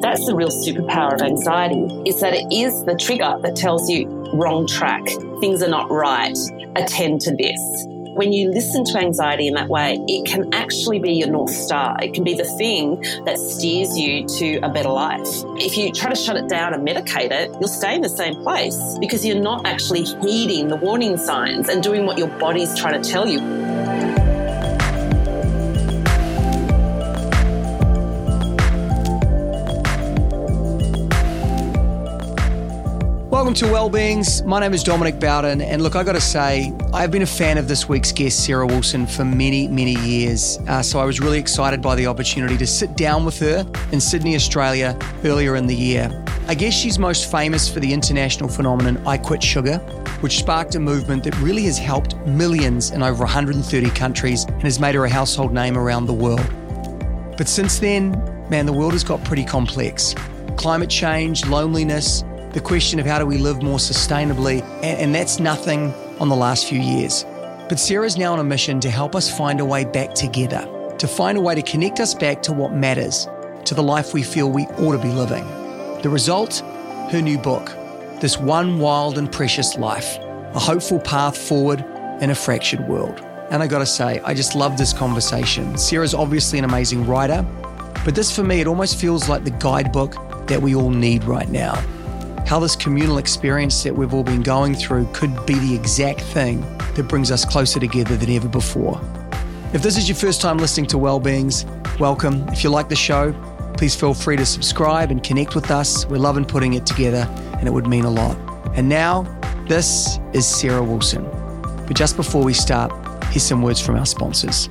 That's the real superpower of anxiety, is that it is the trigger that tells you wrong track, things are not right, attend to this. When you listen to anxiety in that way, it can actually be your North Star. It can be the thing that steers you to a better life. If you try to shut it down and medicate it, you'll stay in the same place because you're not actually heeding the warning signs and doing what your body's trying to tell you. Welcome to Wellbeings. My name is Dominic Bowden, and look, I got to say, I've been a fan of this week's guest, Sarah Wilson, for many, many years. Uh, so I was really excited by the opportunity to sit down with her in Sydney, Australia, earlier in the year. I guess she's most famous for the international phenomenon I Quit Sugar, which sparked a movement that really has helped millions in over 130 countries and has made her a household name around the world. But since then, man, the world has got pretty complex. Climate change, loneliness, the question of how do we live more sustainably, and, and that's nothing on the last few years. But Sarah's now on a mission to help us find a way back together, to find a way to connect us back to what matters, to the life we feel we ought to be living. The result? Her new book, This One Wild and Precious Life, a hopeful path forward in a fractured world. And I gotta say, I just love this conversation. Sarah's obviously an amazing writer, but this for me, it almost feels like the guidebook that we all need right now how this communal experience that we've all been going through could be the exact thing that brings us closer together than ever before. If this is your first time listening to Wellbeings, welcome. If you like the show, please feel free to subscribe and connect with us. We're loving putting it together, and it would mean a lot. And now, this is Sarah Wilson. But just before we start, here's some words from our sponsors.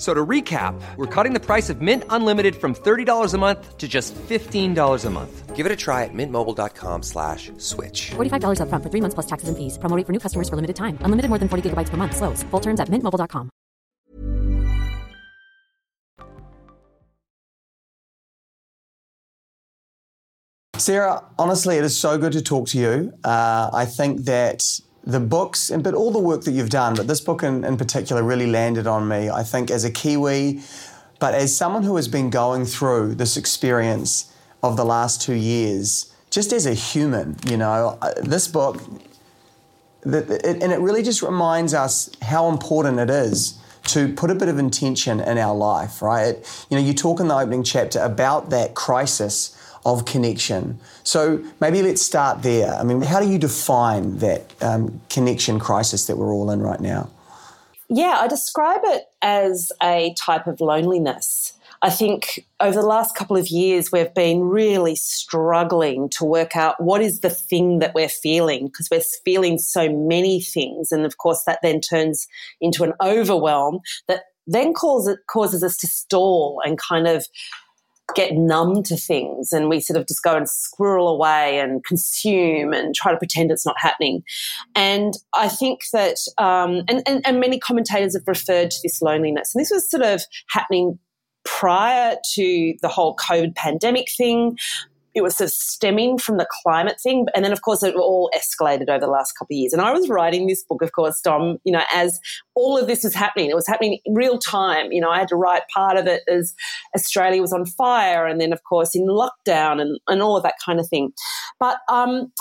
So to recap, we're cutting the price of Mint Unlimited from $30 a month to just $15 a month. Give it a try at mintmobile.com slash switch. $45 up front for three months plus taxes and fees. Promoting for new customers for limited time. Unlimited more than 40 gigabytes per month. Slows. Full terms at mintmobile.com. Sarah, honestly, it is so good to talk to you. Uh, I think that the books, and but all the work that you've done, but this book in, in particular really landed on me. I think as a Kiwi, but as someone who has been going through this experience of the last two years, just as a human, you know, this book, and it really just reminds us how important it is to put a bit of intention in our life, right? You know, you talk in the opening chapter about that crisis of connection. So maybe let's start there. I mean, how do you define that um, connection crisis that we're all in right now? Yeah, I describe it as a type of loneliness. I think over the last couple of years, we've been really struggling to work out what is the thing that we're feeling because we're feeling so many things. And of course, that then turns into an overwhelm that then causes, causes us to stall and kind of get numb to things and we sort of just go and squirrel away and consume and try to pretend it's not happening. And I think that, um, and, and, and many commentators have referred to this loneliness. And this was sort of happening prior to the whole COVID pandemic thing it was sort of stemming from the climate thing. And then, of course, it all escalated over the last couple of years. And I was writing this book, of course, Dom, you know, as all of this was happening. It was happening in real time. You know, I had to write part of it as Australia was on fire and then, of course, in lockdown and, and all of that kind of thing. But um,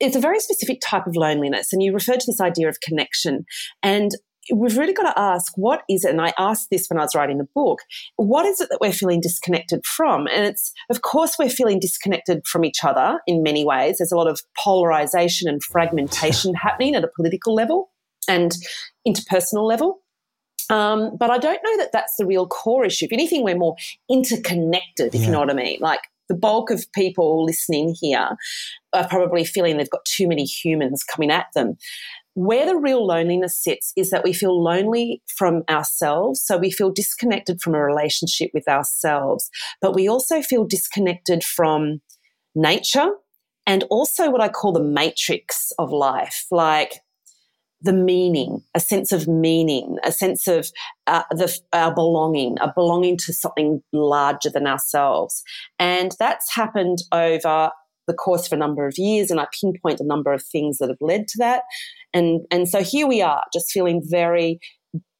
it's a very specific type of loneliness. And you referred to this idea of connection. And we've really got to ask what is it? And I asked this when I was writing the book what is it that we're feeling disconnected from? And it's, of course, we're feeling disconnected from each other in many ways. There's a lot of polarization and fragmentation happening at a political level and interpersonal level. Um, but I don't know that that's the real core issue. If anything, we're more interconnected, if yeah. you know what I mean. Like the bulk of people listening here are probably feeling they've got too many humans coming at them. Where the real loneliness sits is that we feel lonely from ourselves. So we feel disconnected from a relationship with ourselves, but we also feel disconnected from nature and also what I call the matrix of life. Like the meaning, a sense of meaning, a sense of uh, the, our belonging, a belonging to something larger than ourselves. And that's happened over the course for a number of years. And I pinpoint a number of things that have led to that. And, and so here we are, just feeling very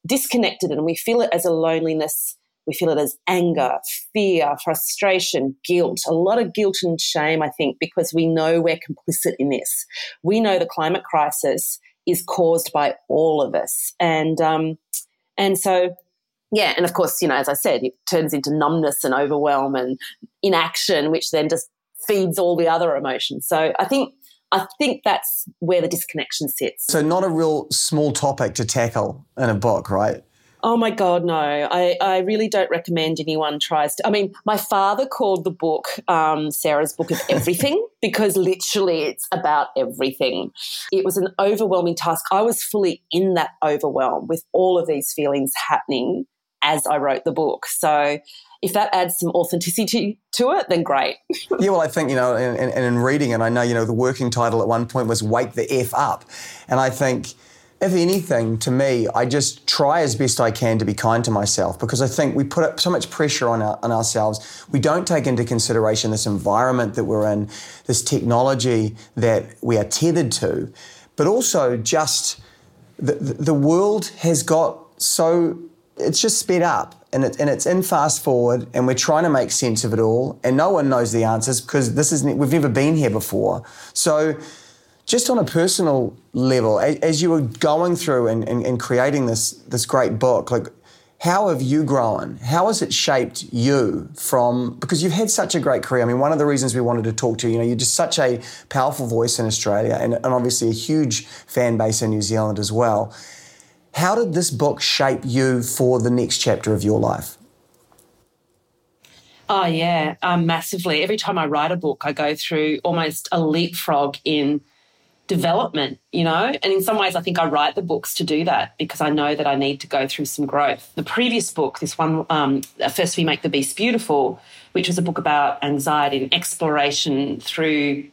disconnected, and we feel it as a loneliness. We feel it as anger, fear, frustration, guilt, a lot of guilt and shame, I think, because we know we're complicit in this. We know the climate crisis is caused by all of us. And, um, and so, yeah, and of course, you know, as I said, it turns into numbness and overwhelm and inaction, which then just feeds all the other emotions. So I think I think that's where the disconnection sits. So not a real small topic to tackle in a book, right? Oh my God, no. I, I really don't recommend anyone tries to. I mean, my father called the book um, Sarah's Book of Everything because literally it's about everything. It was an overwhelming task. I was fully in that overwhelm with all of these feelings happening as I wrote the book. So if that adds some authenticity to it, then great. yeah, well, I think, you know, and, and, in reading it, I know, you know, the working title at one point was Wake the F Up. And I think, if anything, to me, I just try as best I can to be kind to myself because I think we put up so much pressure on, our, on ourselves. We don't take into consideration this environment that we're in, this technology that we are tethered to, but also just the, the world has got so, it's just sped up and, and it's in fast forward and we're trying to make sense of it all and no one knows the answers because this is we've never been here before. So just on a personal level, as you were going through and, and, and, creating this this great book, like how have you grown? How has it shaped you from because you've had such a great career? I mean, one of the reasons we wanted to talk to you, you know, you're just such a powerful voice in Australia and, and obviously a huge fan base in New Zealand as well. How did this book shape you for the next chapter of your life? Oh, yeah, um, massively. Every time I write a book, I go through almost a leapfrog in development, you know? And in some ways, I think I write the books to do that because I know that I need to go through some growth. The previous book, this one, um, First We Make the Beast Beautiful, which was a book about anxiety and exploration through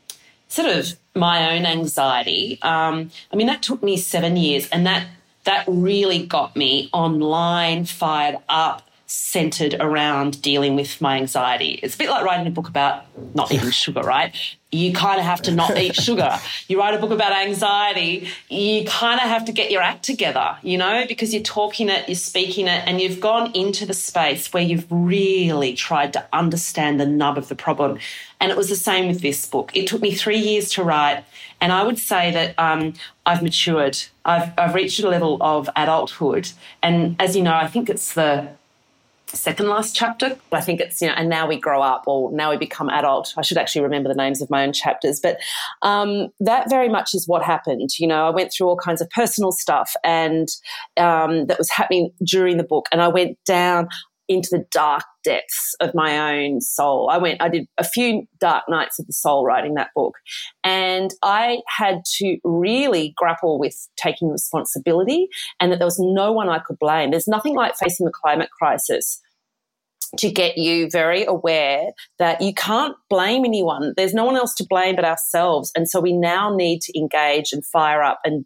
sort of my own anxiety. Um, I mean, that took me seven years and that that really got me online, fired up, centered around dealing with my anxiety. It's a bit like writing a book about not eating sugar, right? You kind of have to not eat sugar. You write a book about anxiety, you kind of have to get your act together, you know, because you're talking it, you're speaking it, and you've gone into the space where you've really tried to understand the nub of the problem. And it was the same with this book. It took me three years to write. And I would say that um, I've matured. I've, I've reached a level of adulthood. And as you know, I think it's the second last chapter. I think it's, you know, and now we grow up or now we become adult. I should actually remember the names of my own chapters. But um, that very much is what happened. You know, I went through all kinds of personal stuff and um, that was happening during the book. And I went down into the dark depths of my own soul. I went, I did a few dark nights of the soul writing that book. And I had to really grapple with taking responsibility and that there was no one I could blame. There's nothing like facing the climate crisis to get you very aware that you can't blame anyone. There's no one else to blame but ourselves. And so we now need to engage and fire up and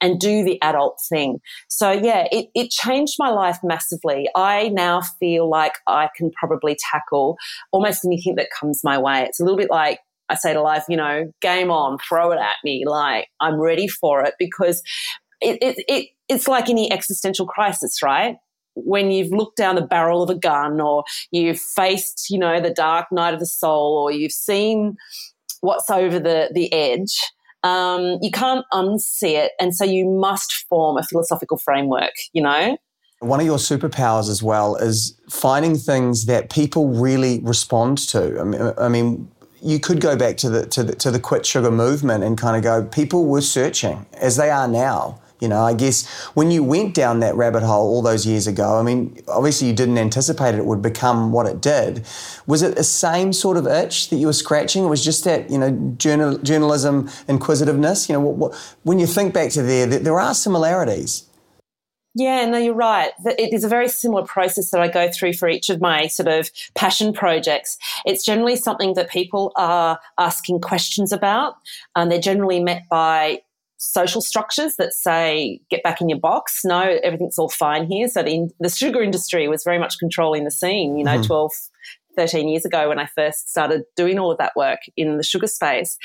and do the adult thing. So yeah, it, it changed my life massively. I now feel like I can probably tackle almost anything that comes my way. It's a little bit like I say to life, you know, game on, throw it at me. Like I'm ready for it because it, it, it it's like any existential crisis, right? when you've looked down the barrel of a gun or you've faced, you know, the dark night of the soul or you've seen what's over the, the edge, um, you can't unsee it. And so you must form a philosophical framework, you know? One of your superpowers as well is finding things that people really respond to. I mean, I mean you could go back to the, to the to the quit sugar movement and kind of go, people were searching as they are now. You know, I guess when you went down that rabbit hole all those years ago, I mean, obviously you didn't anticipate it would become what it did. Was it the same sort of itch that you were scratching? It was just that, you know, journal, journalism inquisitiveness. You know, what, what, when you think back to there, there are similarities. Yeah, no, you're right. It is a very similar process that I go through for each of my sort of passion projects. It's generally something that people are asking questions about, and they're generally met by social structures that say get back in your box. No, everything's all fine here. So the the sugar industry was very much controlling the scene. You know, mm-hmm. 12, 13 years ago when I first started doing all of that work in the sugar space.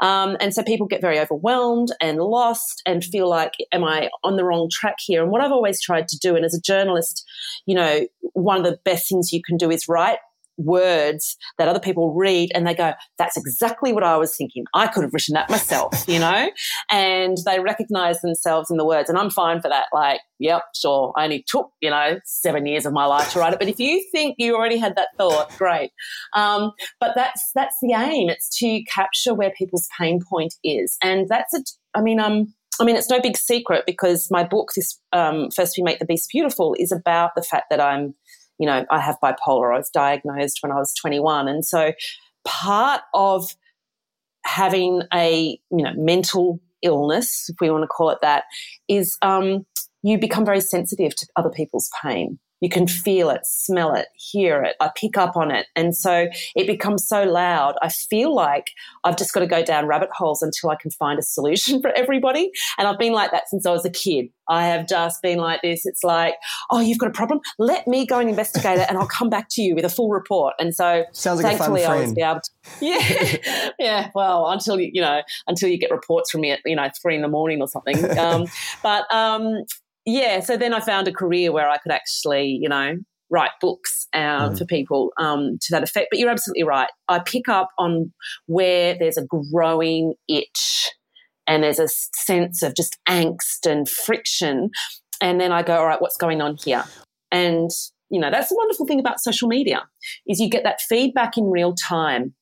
Um, and so people get very overwhelmed and lost and feel like, am I on the wrong track here? And what I've always tried to do, and as a journalist, you know, one of the best things you can do is write words that other people read and they go, that's exactly what I was thinking. I could have written that myself, you know? And they recognize themselves in the words. And I'm fine for that. Like, yep, sure. I only took, you know, seven years of my life to write it. But if you think you already had that thought, great. Um, but that's, that's the aim. It's to capture where people's pain point is. And that's a, I mean, um, I mean, it's no big secret because my book, this um, First We Make the Beast Beautiful, is about the fact that I'm you know, I have bipolar. I was diagnosed when I was 21. And so part of having a, you know, mental illness, if we want to call it that, is um, you become very sensitive to other people's pain. You can feel it, smell it, hear it. I pick up on it. And so it becomes so loud. I feel like I've just got to go down rabbit holes until I can find a solution for everybody. And I've been like that since I was a kid. I have just been like this. It's like, oh, you've got a problem? Let me go and investigate it and I'll come back to you with a full report. And so Sounds like thankfully I was be able to, yeah, yeah. Well, until you, you know, until you get reports from me at, you know, three in the morning or something. Um, but, um, yeah, so then I found a career where I could actually, you know, write books uh, mm. for people um, to that effect. But you're absolutely right. I pick up on where there's a growing itch and there's a sense of just angst and friction. And then I go, all right, what's going on here? And, you know, that's the wonderful thing about social media is you get that feedback in real time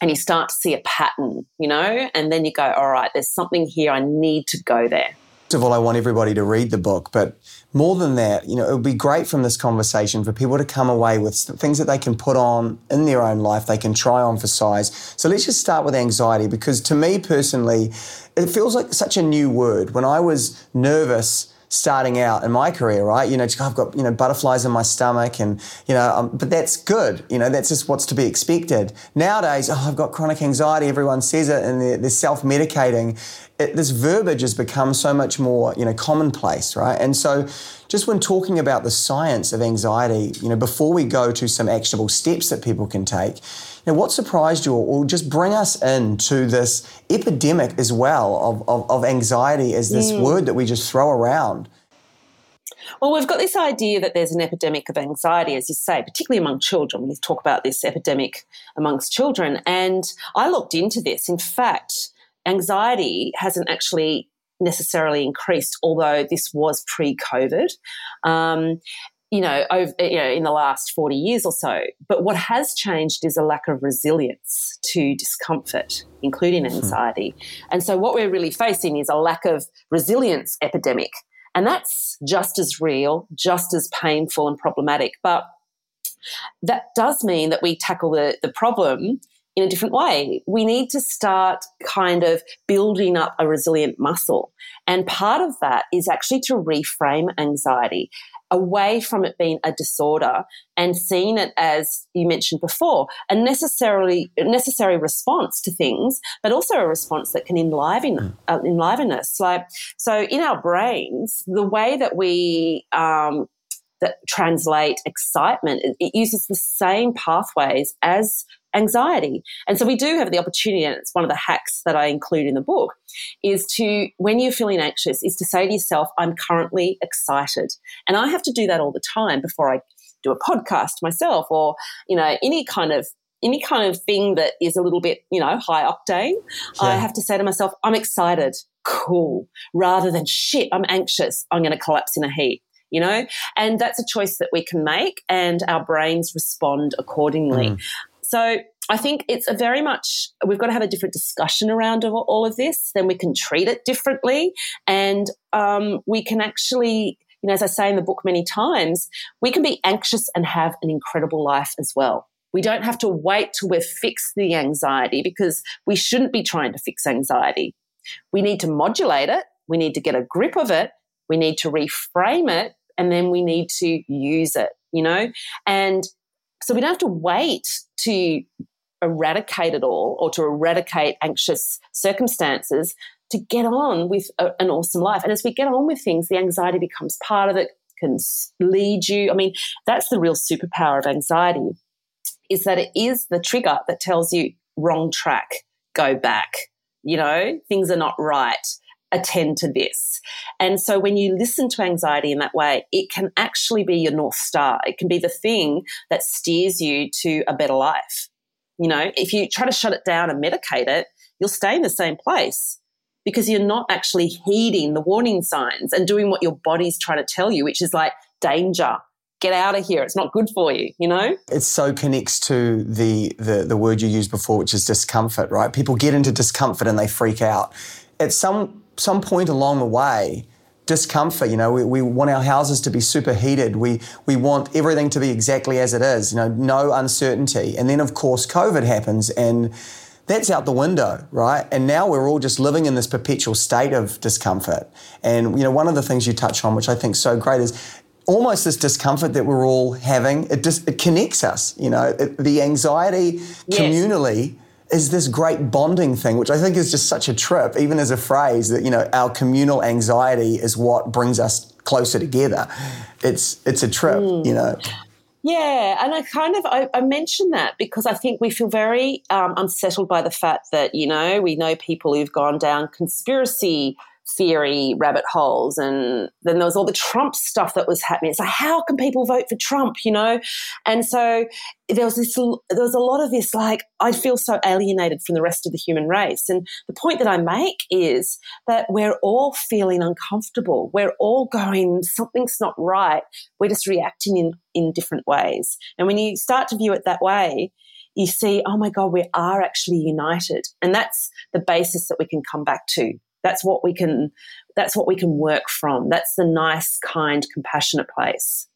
and you start to see a pattern, you know, and then you go, all right, there's something here. I need to go there of all, I want everybody to read the book, but more than that, you know, it would be great from this conversation for people to come away with things that they can put on in their own life, they can try on for size. So let's just start with anxiety because to me personally, it feels like such a new word. When I was nervous, starting out in my career, right? You know, I've got you know butterflies in my stomach, and you know, um, but that's good. You know, that's just what's to be expected. Nowadays, oh, I've got chronic anxiety. Everyone says it, and they're, they're self-medicating. It, this verbiage has become so much more you know commonplace, right? And so, just when talking about the science of anxiety, you know, before we go to some actionable steps that people can take now, what surprised you, or just bring us into this epidemic as well of, of, of anxiety as this mm. word that we just throw around? Well, we've got this idea that there's an epidemic of anxiety, as you say, particularly among children. We talk about this epidemic amongst children. And I looked into this. In fact, anxiety hasn't actually necessarily increased, although this was pre COVID. Um, you know, over, you know, in the last 40 years or so. But what has changed is a lack of resilience to discomfort, including hmm. anxiety. And so what we're really facing is a lack of resilience epidemic. And that's just as real, just as painful and problematic. But that does mean that we tackle the, the problem in a different way. We need to start kind of building up a resilient muscle. And part of that is actually to reframe anxiety away from it being a disorder and seeing it as you mentioned before a necessarily necessary response to things but also a response that can enliven mm. uh, enliven us like so in our brains the way that we um, that translate excitement it, it uses the same pathways as anxiety. And so we do have the opportunity, and it's one of the hacks that I include in the book, is to, when you're feeling anxious, is to say to yourself, I'm currently excited. And I have to do that all the time before I do a podcast myself or, you know, any kind of any kind of thing that is a little bit, you know, high octane, yeah. I have to say to myself, I'm excited, cool, rather than shit, I'm anxious, I'm going to collapse in a heap you know? And that's a choice that we can make and our brains respond accordingly. Mm. So I think it's a very much, we've got to have a different discussion around all of this. Then we can treat it differently. And um, we can actually, you know, as I say in the book many times, we can be anxious and have an incredible life as well. We don't have to wait till we've fixed the anxiety because we shouldn't be trying to fix anxiety. We need to modulate it. We need to get a grip of it. We need to reframe it and then we need to use it, you know? And so we don't have to wait to eradicate it all or to eradicate anxious circumstances to get on with a, an awesome life. And as we get on with things, the anxiety becomes part of it, can lead you. I mean, that's the real superpower of anxiety is that it is the trigger that tells you wrong track, go back. You know, things are not right. Attend to this. And so when you listen to anxiety in that way, it can actually be your North Star. It can be the thing that steers you to a better life. You know, if you try to shut it down and medicate it, you'll stay in the same place because you're not actually heeding the warning signs and doing what your body's trying to tell you, which is like danger. Get out of here. It's not good for you, you know? It so connects to the, the the word you used before, which is discomfort, right? People get into discomfort and they freak out. At some some point along the way, discomfort. You know, we, we want our houses to be superheated. We we want everything to be exactly as it is. You know, no uncertainty. And then of course COVID happens and that's out the window, right? And now we're all just living in this perpetual state of discomfort. And you know, one of the things you touch on, which I think is so great, is almost this discomfort that we're all having. It just it connects us. You know, it, the anxiety yes. communally is this great bonding thing, which I think is just such a trip, even as a phrase that you know our communal anxiety is what brings us closer together. It's it's a trip, mm. you know. Yeah, and I kind of I, I mentioned that because I think we feel very um, unsettled by the fact that you know we know people who've gone down conspiracy theory rabbit holes. And then there was all the Trump stuff that was happening. It's like, how can people vote for Trump, you know? And so there was this, there was a lot of this, like, I feel so alienated from the rest of the human race. And the point that I make is that we're all feeling uncomfortable. We're all going, something's not right. We're just reacting in, in different ways. And when you start to view it that way, you see, oh my God, we are actually united. And that's the basis that we can come back to. That's what we can that's what we can work from. That's the nice, kind, compassionate place.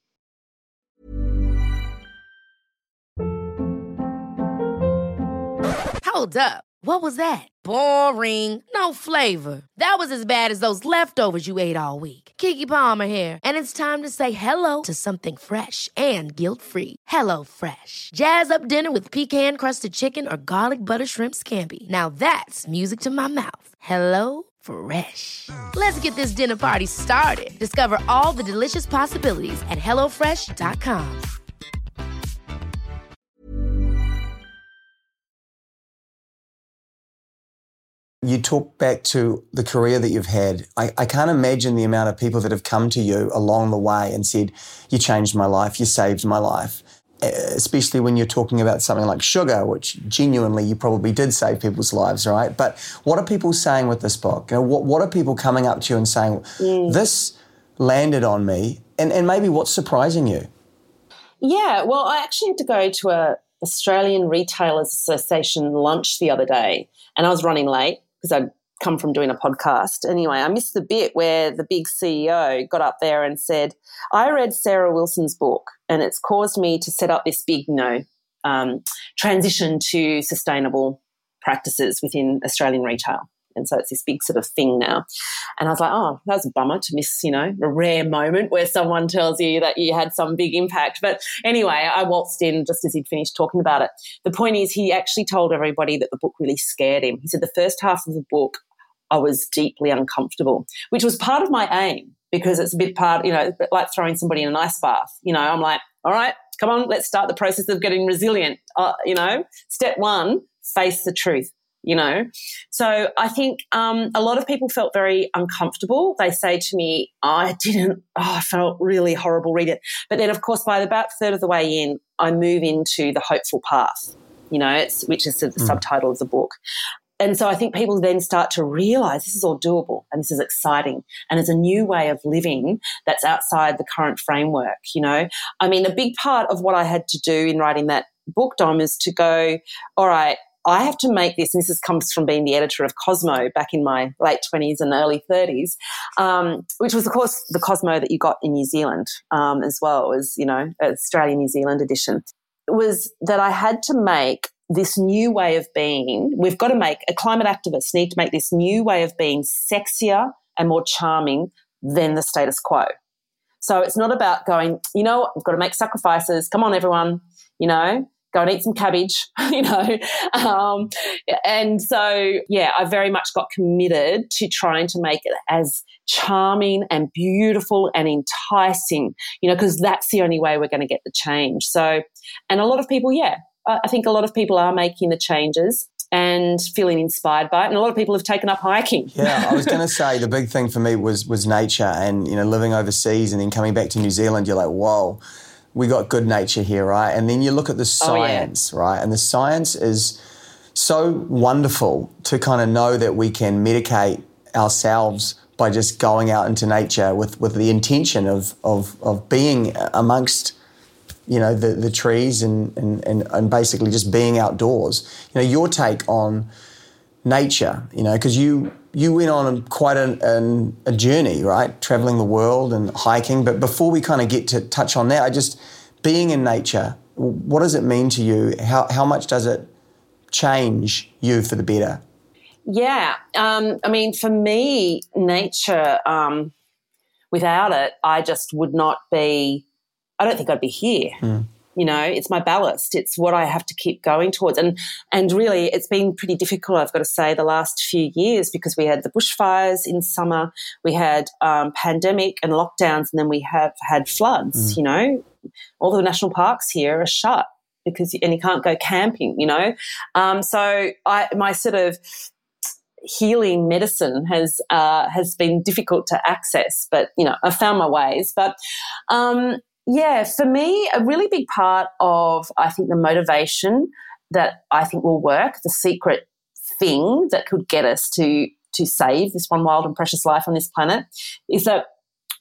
Hold up. What was that? Boring. No flavor. That was as bad as those leftovers you ate all week. Keke Palmer here, and it's time to say hello to something fresh and guilt-free. Hello Fresh. Jazz up dinner with pecan-crusted chicken or garlic butter shrimp scampi. Now that's music to my mouth. Hello Fresh. Let's get this dinner party started. Discover all the delicious possibilities at HelloFresh.com. You talk back to the career that you've had. I, I can't imagine the amount of people that have come to you along the way and said, You changed my life, you saved my life especially when you're talking about something like sugar, which genuinely you probably did save people's lives, right? But what are people saying with this book? You know, what, what are people coming up to you and saying, mm. this landed on me? And, and maybe what's surprising you? Yeah, well, I actually had to go to a Australian Retailers Association lunch the other day, and I was running late because I'd come from doing a podcast. Anyway, I missed the bit where the big CEO got up there and said, I read Sarah Wilson's book and it's caused me to set up this big, you know, um, transition to sustainable practices within Australian retail. And so it's this big sort of thing now. And I was like, oh, that was a bummer to miss, you know, a rare moment where someone tells you that you had some big impact. But anyway, I waltzed in just as he'd finished talking about it. The point is, he actually told everybody that the book really scared him. He said the first half of the book I was deeply uncomfortable, which was part of my aim because it's a bit part, you know, like throwing somebody in an ice bath. You know, I'm like, all right, come on, let's start the process of getting resilient. Uh, you know, step one, face the truth. You know, so I think um, a lot of people felt very uncomfortable. They say to me, "I didn't. Oh, I felt really horrible. Read it." But then, of course, by about third of the way in, I move into the hopeful path you know, it's which is the mm. subtitle of the book. And so I think people then start to realize this is all doable and this is exciting and it's a new way of living that's outside the current framework, you know. I mean, a big part of what I had to do in writing that book, Dom, is to go, all right, I have to make this, and this comes from being the editor of Cosmo back in my late 20s and early 30s, um, which was, of course, the Cosmo that you got in New Zealand um, as well, as, you know, Australia New Zealand edition, was that I had to make this new way of being, we've got to make, a climate activists need to make this new way of being sexier and more charming than the status quo. So it's not about going, you know, we've got to make sacrifices. Come on, everyone. You know, go and eat some cabbage, you know. Um, and so, yeah, I very much got committed to trying to make it as charming and beautiful and enticing, you know, because that's the only way we're going to get the change. So, and a lot of people, yeah, I think a lot of people are making the changes and feeling inspired by it. And a lot of people have taken up hiking. Yeah, I was going to say the big thing for me was was nature, and you know, living overseas and then coming back to New Zealand, you're like, whoa, we got good nature here, right? And then you look at the science, oh, yeah. right? And the science is so wonderful to kind of know that we can medicate ourselves by just going out into nature with, with the intention of, of, of being amongst you know the, the trees and, and, and, and basically just being outdoors. You know your take on nature you know because you you went on quite a, an, a journey right? Traveling the world and hiking. But before we kind of get to touch on that i just being in nature what does it mean to you? How, how much does it change you for the better? Yeah um, i mean for me nature um, without it i just would not be I don't think I'd be here. Mm. You know, it's my ballast. It's what I have to keep going towards. And and really it's been pretty difficult, I've got to say, the last few years because we had the bushfires in summer, we had um, pandemic and lockdowns, and then we have had floods, mm. you know. All the national parks here are shut because and you can't go camping, you know. Um, so I my sort of healing medicine has uh, has been difficult to access, but you know I found my ways. But um, yeah, for me, a really big part of, I think, the motivation that I think will work, the secret thing that could get us to, to save this one wild and precious life on this planet, is that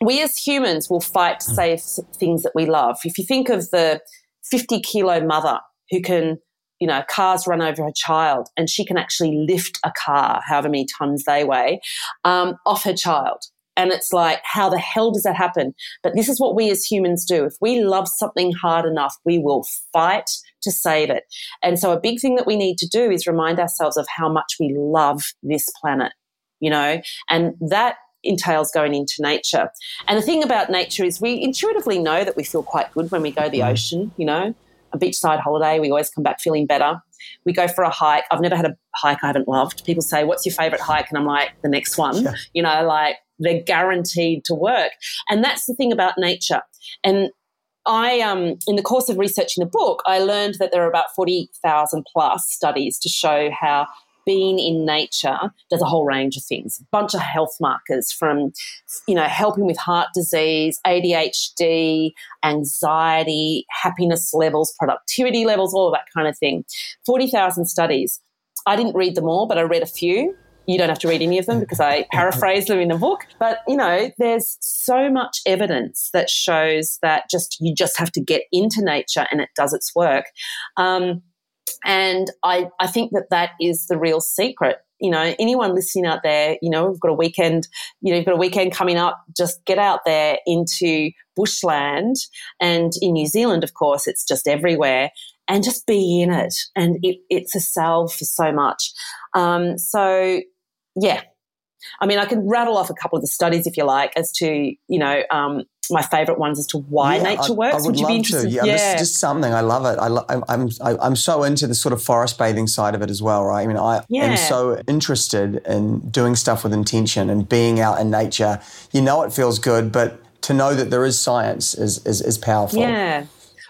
we as humans will fight to save things that we love. If you think of the 50 kilo mother who can, you know, cars run over her child and she can actually lift a car, however many tons they weigh, um, off her child. And it's like, how the hell does that happen? But this is what we as humans do. If we love something hard enough, we will fight to save it. And so a big thing that we need to do is remind ourselves of how much we love this planet, you know, and that entails going into nature. And the thing about nature is we intuitively know that we feel quite good when we go to the mm. ocean, you know, a beachside holiday, we always come back feeling better. We go for a hike. I've never had a hike I haven't loved. People say, What's your favorite hike? And I'm like, The next one. Yeah. You know, like they're guaranteed to work. And that's the thing about nature. And I, um, in the course of researching the book, I learned that there are about 40,000 plus studies to show how being in nature does a whole range of things. A bunch of health markers from, you know, helping with heart disease, ADHD, anxiety, happiness levels, productivity levels, all of that kind of thing. 40,000 studies. I didn't read them all, but I read a few you don't have to read any of them because I paraphrase them in the book. But, you know, there's so much evidence that shows that just you just have to get into nature and it does its work. Um, and I, I think that that is the real secret. You know, anyone listening out there, you know, we've got a weekend, you know, you've got a weekend coming up, just get out there into bushland. And in New Zealand, of course, it's just everywhere and just be in it. And it, it's a salve for so much. Um, so yeah. I mean, I can rattle off a couple of the studies if you like as to, you know, um, my favourite ones as to why yeah, nature works. I, I would, would love to. Yeah, yeah. This just something I love it. I lo- I'm I'm I'm so into the sort of forest bathing side of it as well, right? I mean, I yeah. am so interested in doing stuff with intention and being out in nature. You know, it feels good, but to know that there is science is is, is powerful. Yeah.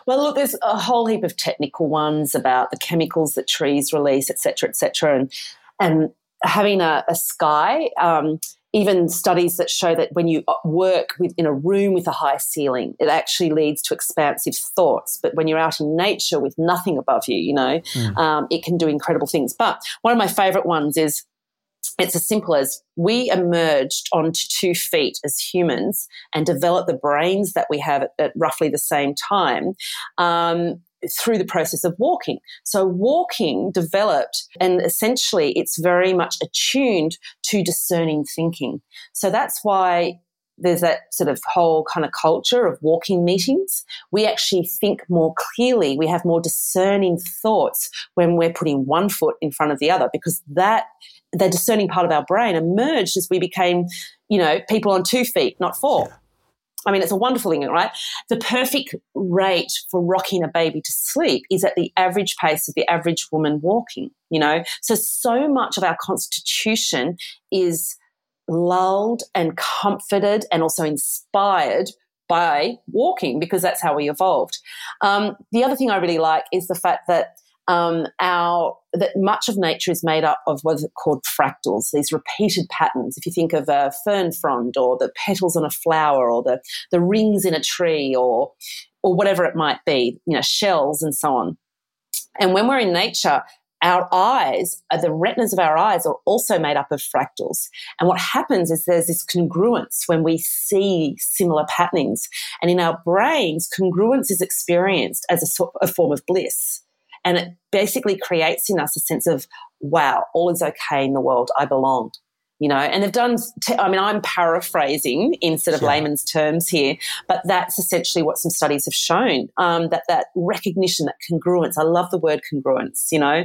Well, look, there's a whole heap of technical ones about the chemicals that trees release, et cetera, et cetera, and and having a, a sky, um, even studies that show that when you uh, work with, in a room with a high ceiling, it actually leads to expansive thoughts. But when you're out in nature with nothing above you, you know, mm. um, it can do incredible things. But one of my favorite ones is it's as simple as we emerged onto two feet as humans and developed the brains that we have at, at roughly the same time. Um, through the process of walking. So walking developed and essentially it's very much attuned to discerning thinking. So that's why there's that sort of whole kind of culture of walking meetings. We actually think more clearly. We have more discerning thoughts when we're putting one foot in front of the other because that the discerning part of our brain emerged as we became, you know, people on two feet, not four. Yeah. I mean, it's a wonderful thing, right? The perfect rate for rocking a baby to sleep is at the average pace of the average woman walking, you know? So, so much of our constitution is lulled and comforted and also inspired by walking because that's how we evolved. Um, the other thing I really like is the fact that um, our that much of nature is made up of what's called fractals, these repeated patterns. If you think of a fern frond or the petals on a flower or the the rings in a tree or or whatever it might be, you know, shells and so on. And when we're in nature, our eyes, uh, the retinas of our eyes are also made up of fractals. And what happens is there's this congruence when we see similar patternings. And in our brains, congruence is experienced as a, a form of bliss. And it basically creates in us a sense of, wow, all is okay in the world. I belong you know, and they've done, t- I mean, I'm paraphrasing in sort of yeah. layman's terms here, but that's essentially what some studies have shown um, that that recognition, that congruence. I love the word congruence, you know.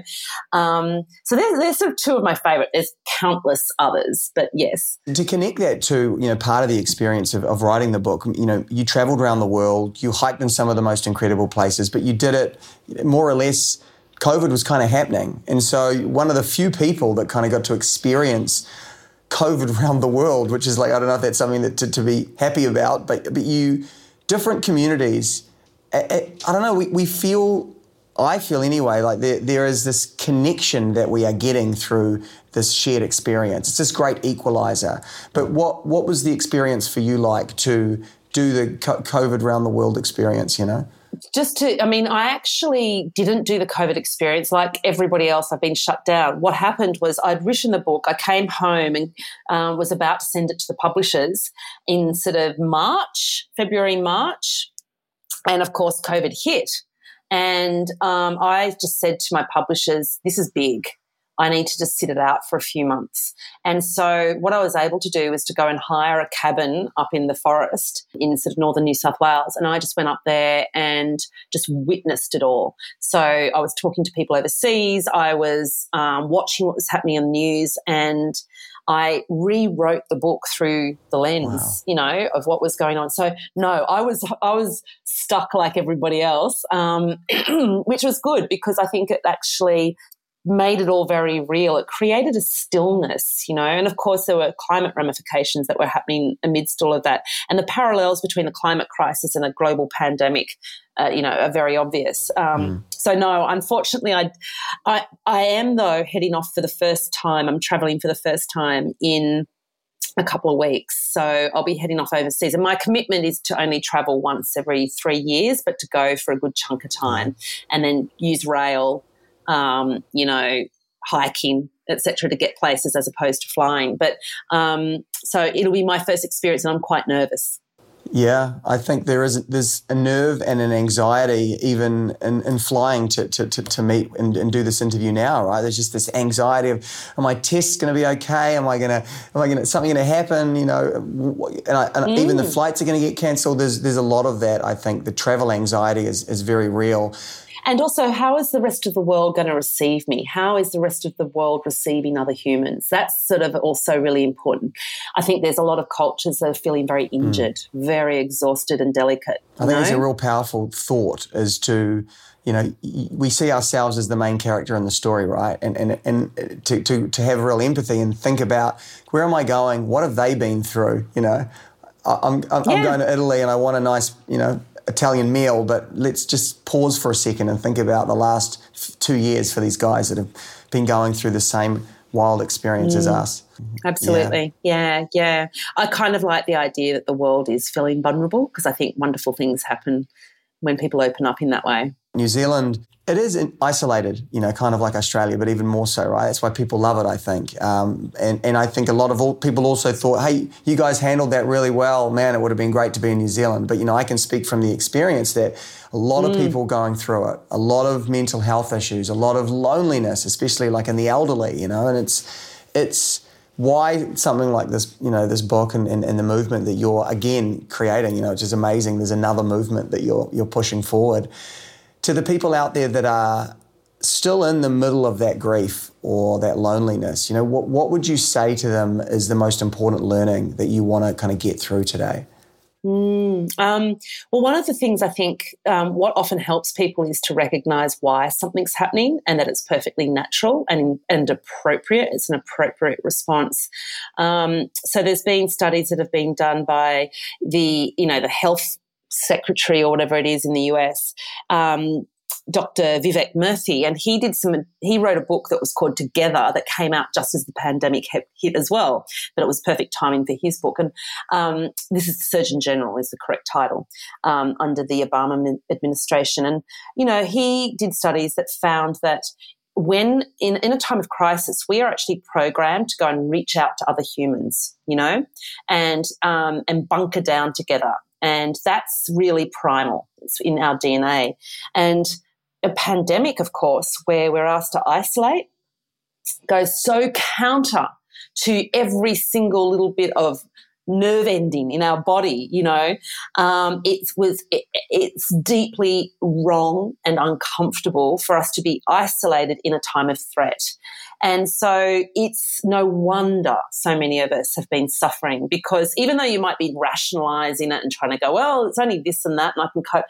Um, so there's, there's sort of two of my favorite. There's countless others, but yes. To connect that to, you know, part of the experience of, of writing the book, you know, you traveled around the world, you hiked in some of the most incredible places, but you did it more or less. COVID was kind of happening. And so, one of the few people that kind of got to experience COVID around the world, which is like I don't know if that's something that to, to be happy about, but but you different communities. I, I don't know. We, we feel I feel anyway like there, there is this connection that we are getting through this shared experience. It's this great equalizer. But what what was the experience for you like to do the COVID around the world experience? You know just to, I mean, I actually didn't do the COVID experience like everybody else. I've been shut down. What happened was I'd written the book. I came home and um, was about to send it to the publishers in sort of March, February, March. And of course, COVID hit. And um, I just said to my publishers, this is big. I need to just sit it out for a few months. And so what I was able to do was to go and hire a cabin up in the forest in sort of northern New South Wales. And I just went up there and just witnessed it all. So I was talking to people overseas. I was um, watching what was happening in the news and I rewrote the book through the lens, wow. you know, of what was going on. So no, I was I was stuck like everybody else, um, which was good because I think it actually made it all very real. It created a stillness, you know, and of course there were climate ramifications that were happening amidst all of that. And the parallels between the climate crisis and a global pandemic, uh, you know, are very obvious. Um, mm. So no, unfortunately, I, I, I am though heading off for the first time. I'm traveling for the first time in a couple of weeks. So I'll be heading off overseas. And my commitment is to only travel once every three years, but to go for a good chunk of time and then use rail um, you know, hiking, etc., to get places as opposed to flying. But um, so it'll be my first experience, and I'm quite nervous. Yeah, I think there is there's a nerve and an anxiety even in, in flying to, to, to, to meet and, and, do this interview now, right? There's just this anxiety of, am my tests going to be okay? Am I going to, am I going to, something going to happen? You know, and, I, and mm. even the mm. flights are going to get cancelled. There's, there's a lot of that. I think the travel anxiety is, is very real. And also, how is the rest of the world going to receive me? How is the rest of the world receiving other humans? That's sort of also really important. I think there's a lot of cultures that are feeling very hmm. injured, mm. very exhausted and delicate. I think know? it's a real powerful thought as to, you know, we see ourselves as the main character in the story, right? And, and, and to, to, to have real empathy and think about where am I going? What have they been through? You know, I'm, I'm, yeah. I'm going to Italy and I want a nice, you know, Italian meal, but let's just pause for a second and think about the last two years for these guys that have been going through the same wild experience mm. as us. Absolutely. Yeah. yeah, yeah. I kind of like the idea that the world is feeling vulnerable because I think wonderful things happen when people open up in that way. New Zealand it is isolated, you know, kind of like Australia, but even more so, right? That's why people love it, I think. Um, and, and I think a lot of people also thought, hey, you guys handled that really well. Man, it would have been great to be in New Zealand. But, you know, I can speak from the experience that a lot mm. of people going through it, a lot of mental health issues, a lot of loneliness, especially like in the elderly, you know, and it's, it's, why something like this, you know, this book and, and, and, the movement that you're again creating, you know, which is amazing. There's another movement that you're you're pushing forward to the people out there that are still in the middle of that grief or that loneliness, you know, what, what would you say to them is the most important learning that you want to kind of get through today? Mm, um, well, one of the things I think um, what often helps people is to recognize why something's happening and that it's perfectly natural and, and appropriate. It's an appropriate response. Um, so there's been studies that have been done by the, you know, the health secretary or whatever it is in the US um, Dr. Vivek Murthy, and he did some. He wrote a book that was called Together that came out just as the pandemic hit as well. But it was perfect timing for his book. And um, this is Surgeon General is the correct title um, under the Obama administration. And you know, he did studies that found that when in, in a time of crisis, we are actually programmed to go and reach out to other humans, you know, and um, and bunker down together. And that's really primal. It's in our DNA. And a pandemic, of course, where we're asked to isolate, goes so counter to every single little bit of nerve ending in our body you know um, it was it, it's deeply wrong and uncomfortable for us to be isolated in a time of threat and so it's no wonder so many of us have been suffering because even though you might be rationalizing it and trying to go, well, it's only this and that and I can cope,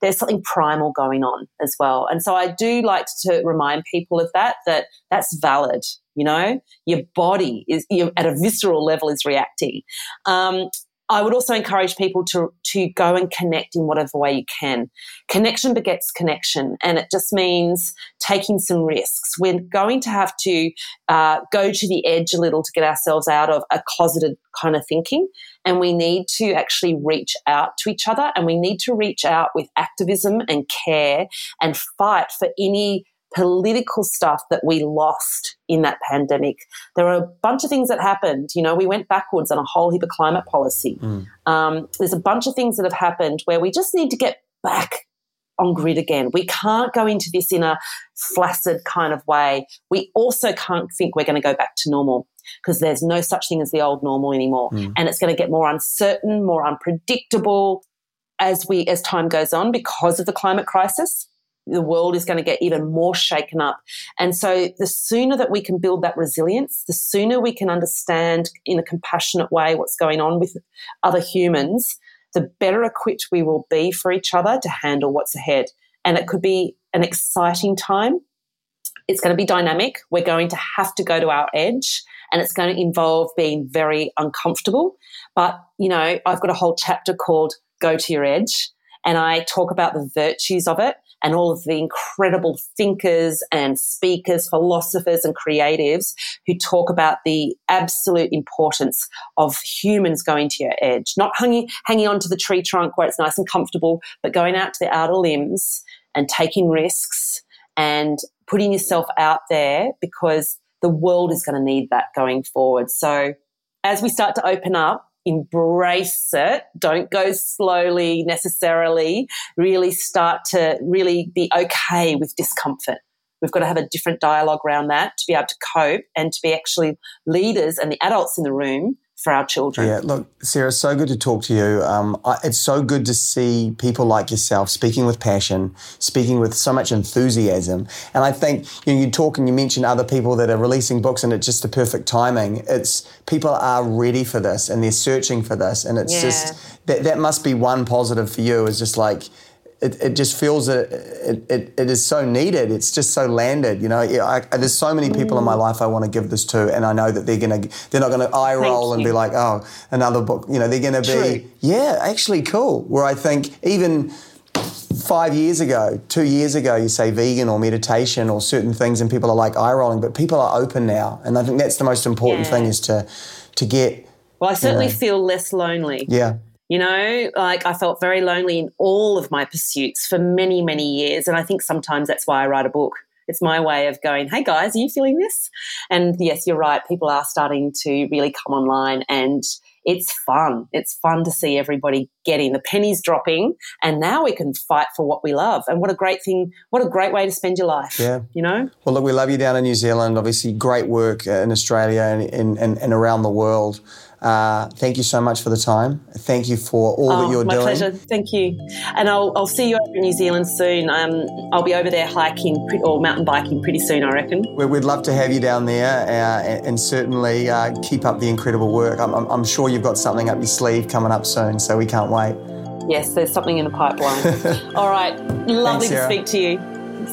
there's something primal going on as well. And so I do like to remind people of that, that that's valid. You know, your body is at a visceral level is reacting. Um, I would also encourage people to to go and connect in whatever way you can. Connection begets connection, and it just means taking some risks. We're going to have to uh, go to the edge a little to get ourselves out of a closeted kind of thinking, and we need to actually reach out to each other, and we need to reach out with activism and care and fight for any political stuff that we lost in that pandemic. There are a bunch of things that happened. You know, we went backwards on a whole heap of climate policy. Mm. Um, there's a bunch of things that have happened where we just need to get back on grid again. We can't go into this in a flaccid kind of way. We also can't think we're going to go back to normal because there's no such thing as the old normal anymore. Mm. And it's going to get more uncertain, more unpredictable as we as time goes on because of the climate crisis the world is going to get even more shaken up. And so the sooner that we can build that resilience, the sooner we can understand in a compassionate way what's going on with other humans, the better equipped we will be for each other to handle what's ahead. And it could be an exciting time. It's going to be dynamic. We're going to have to go to our edge and it's going to involve being very uncomfortable. But, you know, I've got a whole chapter called Go to Your Edge and I talk about the virtues of it and all of the incredible thinkers and speakers, philosophers and creatives who talk about the absolute importance of humans going to your edge, not hanging, hanging onto the tree trunk where it's nice and comfortable, but going out to the outer limbs and taking risks and putting yourself out there because the world is going to need that going forward. So as we start to open up, embrace it. Don't go slowly necessarily. Really start to really be okay with discomfort. We've got to have a different dialogue around that to be able to cope and to be actually leaders and the adults in the room for our children. Yeah, look, Sarah, so good to talk to you. Um, I, it's so good to see people like yourself speaking with passion, speaking with so much enthusiasm. And I think you, know, you talk and you mention other people that are releasing books, and it's just the perfect timing. It's people are ready for this and they're searching for this, and it's yeah. just that that must be one positive for you. Is just like it, it just feels that it, it, it is so needed. It's just so landed. You know, I, there's so many people mm. in my mm. life I want to give this to, and I know that they're gonna they're not gonna eye roll and be like, oh, another book. You know, they're gonna True. be yeah, actually cool. Where I think even five years ago, two years ago, you say vegan or meditation or certain things, and people are like eye rolling, but people are open now, and I think that's the most important yeah. thing is to to get. Well, I certainly you know, feel less lonely. Yeah. You know, like I felt very lonely in all of my pursuits for many, many years. And I think sometimes that's why I write a book. It's my way of going, hey guys, are you feeling this? And yes, you're right. People are starting to really come online and it's fun. It's fun to see everybody getting the pennies dropping, and now we can fight for what we love. And what a great thing! What a great way to spend your life. Yeah, you know. Well, look, we love you down in New Zealand. Obviously, great work uh, in Australia and, and, and around the world. Uh, thank you so much for the time. Thank you for all oh, that you're my doing. My pleasure. Thank you. And I'll, I'll see you over in New Zealand soon. Um, I'll be over there hiking or mountain biking pretty soon, I reckon. We'd love to have you down there uh, and, certainly uh, keep up the incredible work. I'm, I'm, sure you've got something up your sleeve coming up soon, so we can't wait. Yes, there's something in the pipeline. All right. Lovely Thanks, to speak to you.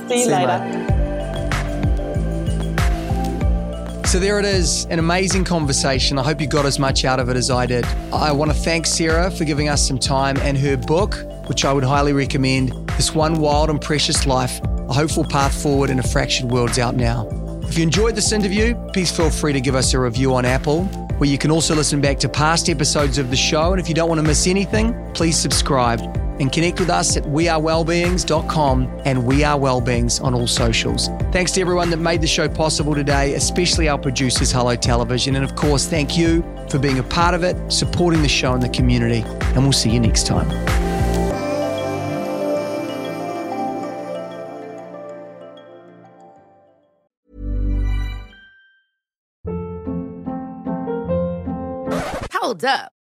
See you See later. mate. So there it is, an amazing conversation. I hope you got as much out of it as I did. I want to thank Sarah for giving us some time and her book, which I would highly recommend, This One Wild and Precious Life, A Hopeful Path Forward in a Fractured World's out now. If you enjoyed this interview, please feel free to give us a review on Apple, where you can also listen back to past episodes of the show. And if you don't want to miss anything, please subscribe and connect with us at wearewellbeings.com and We Are Wellbeings on all socials. Thanks to everyone that made the show possible today, especially our producers, Hello Television. And of course, thank you for being a part of it, supporting the show and the community. And we'll see you next time. Hold up.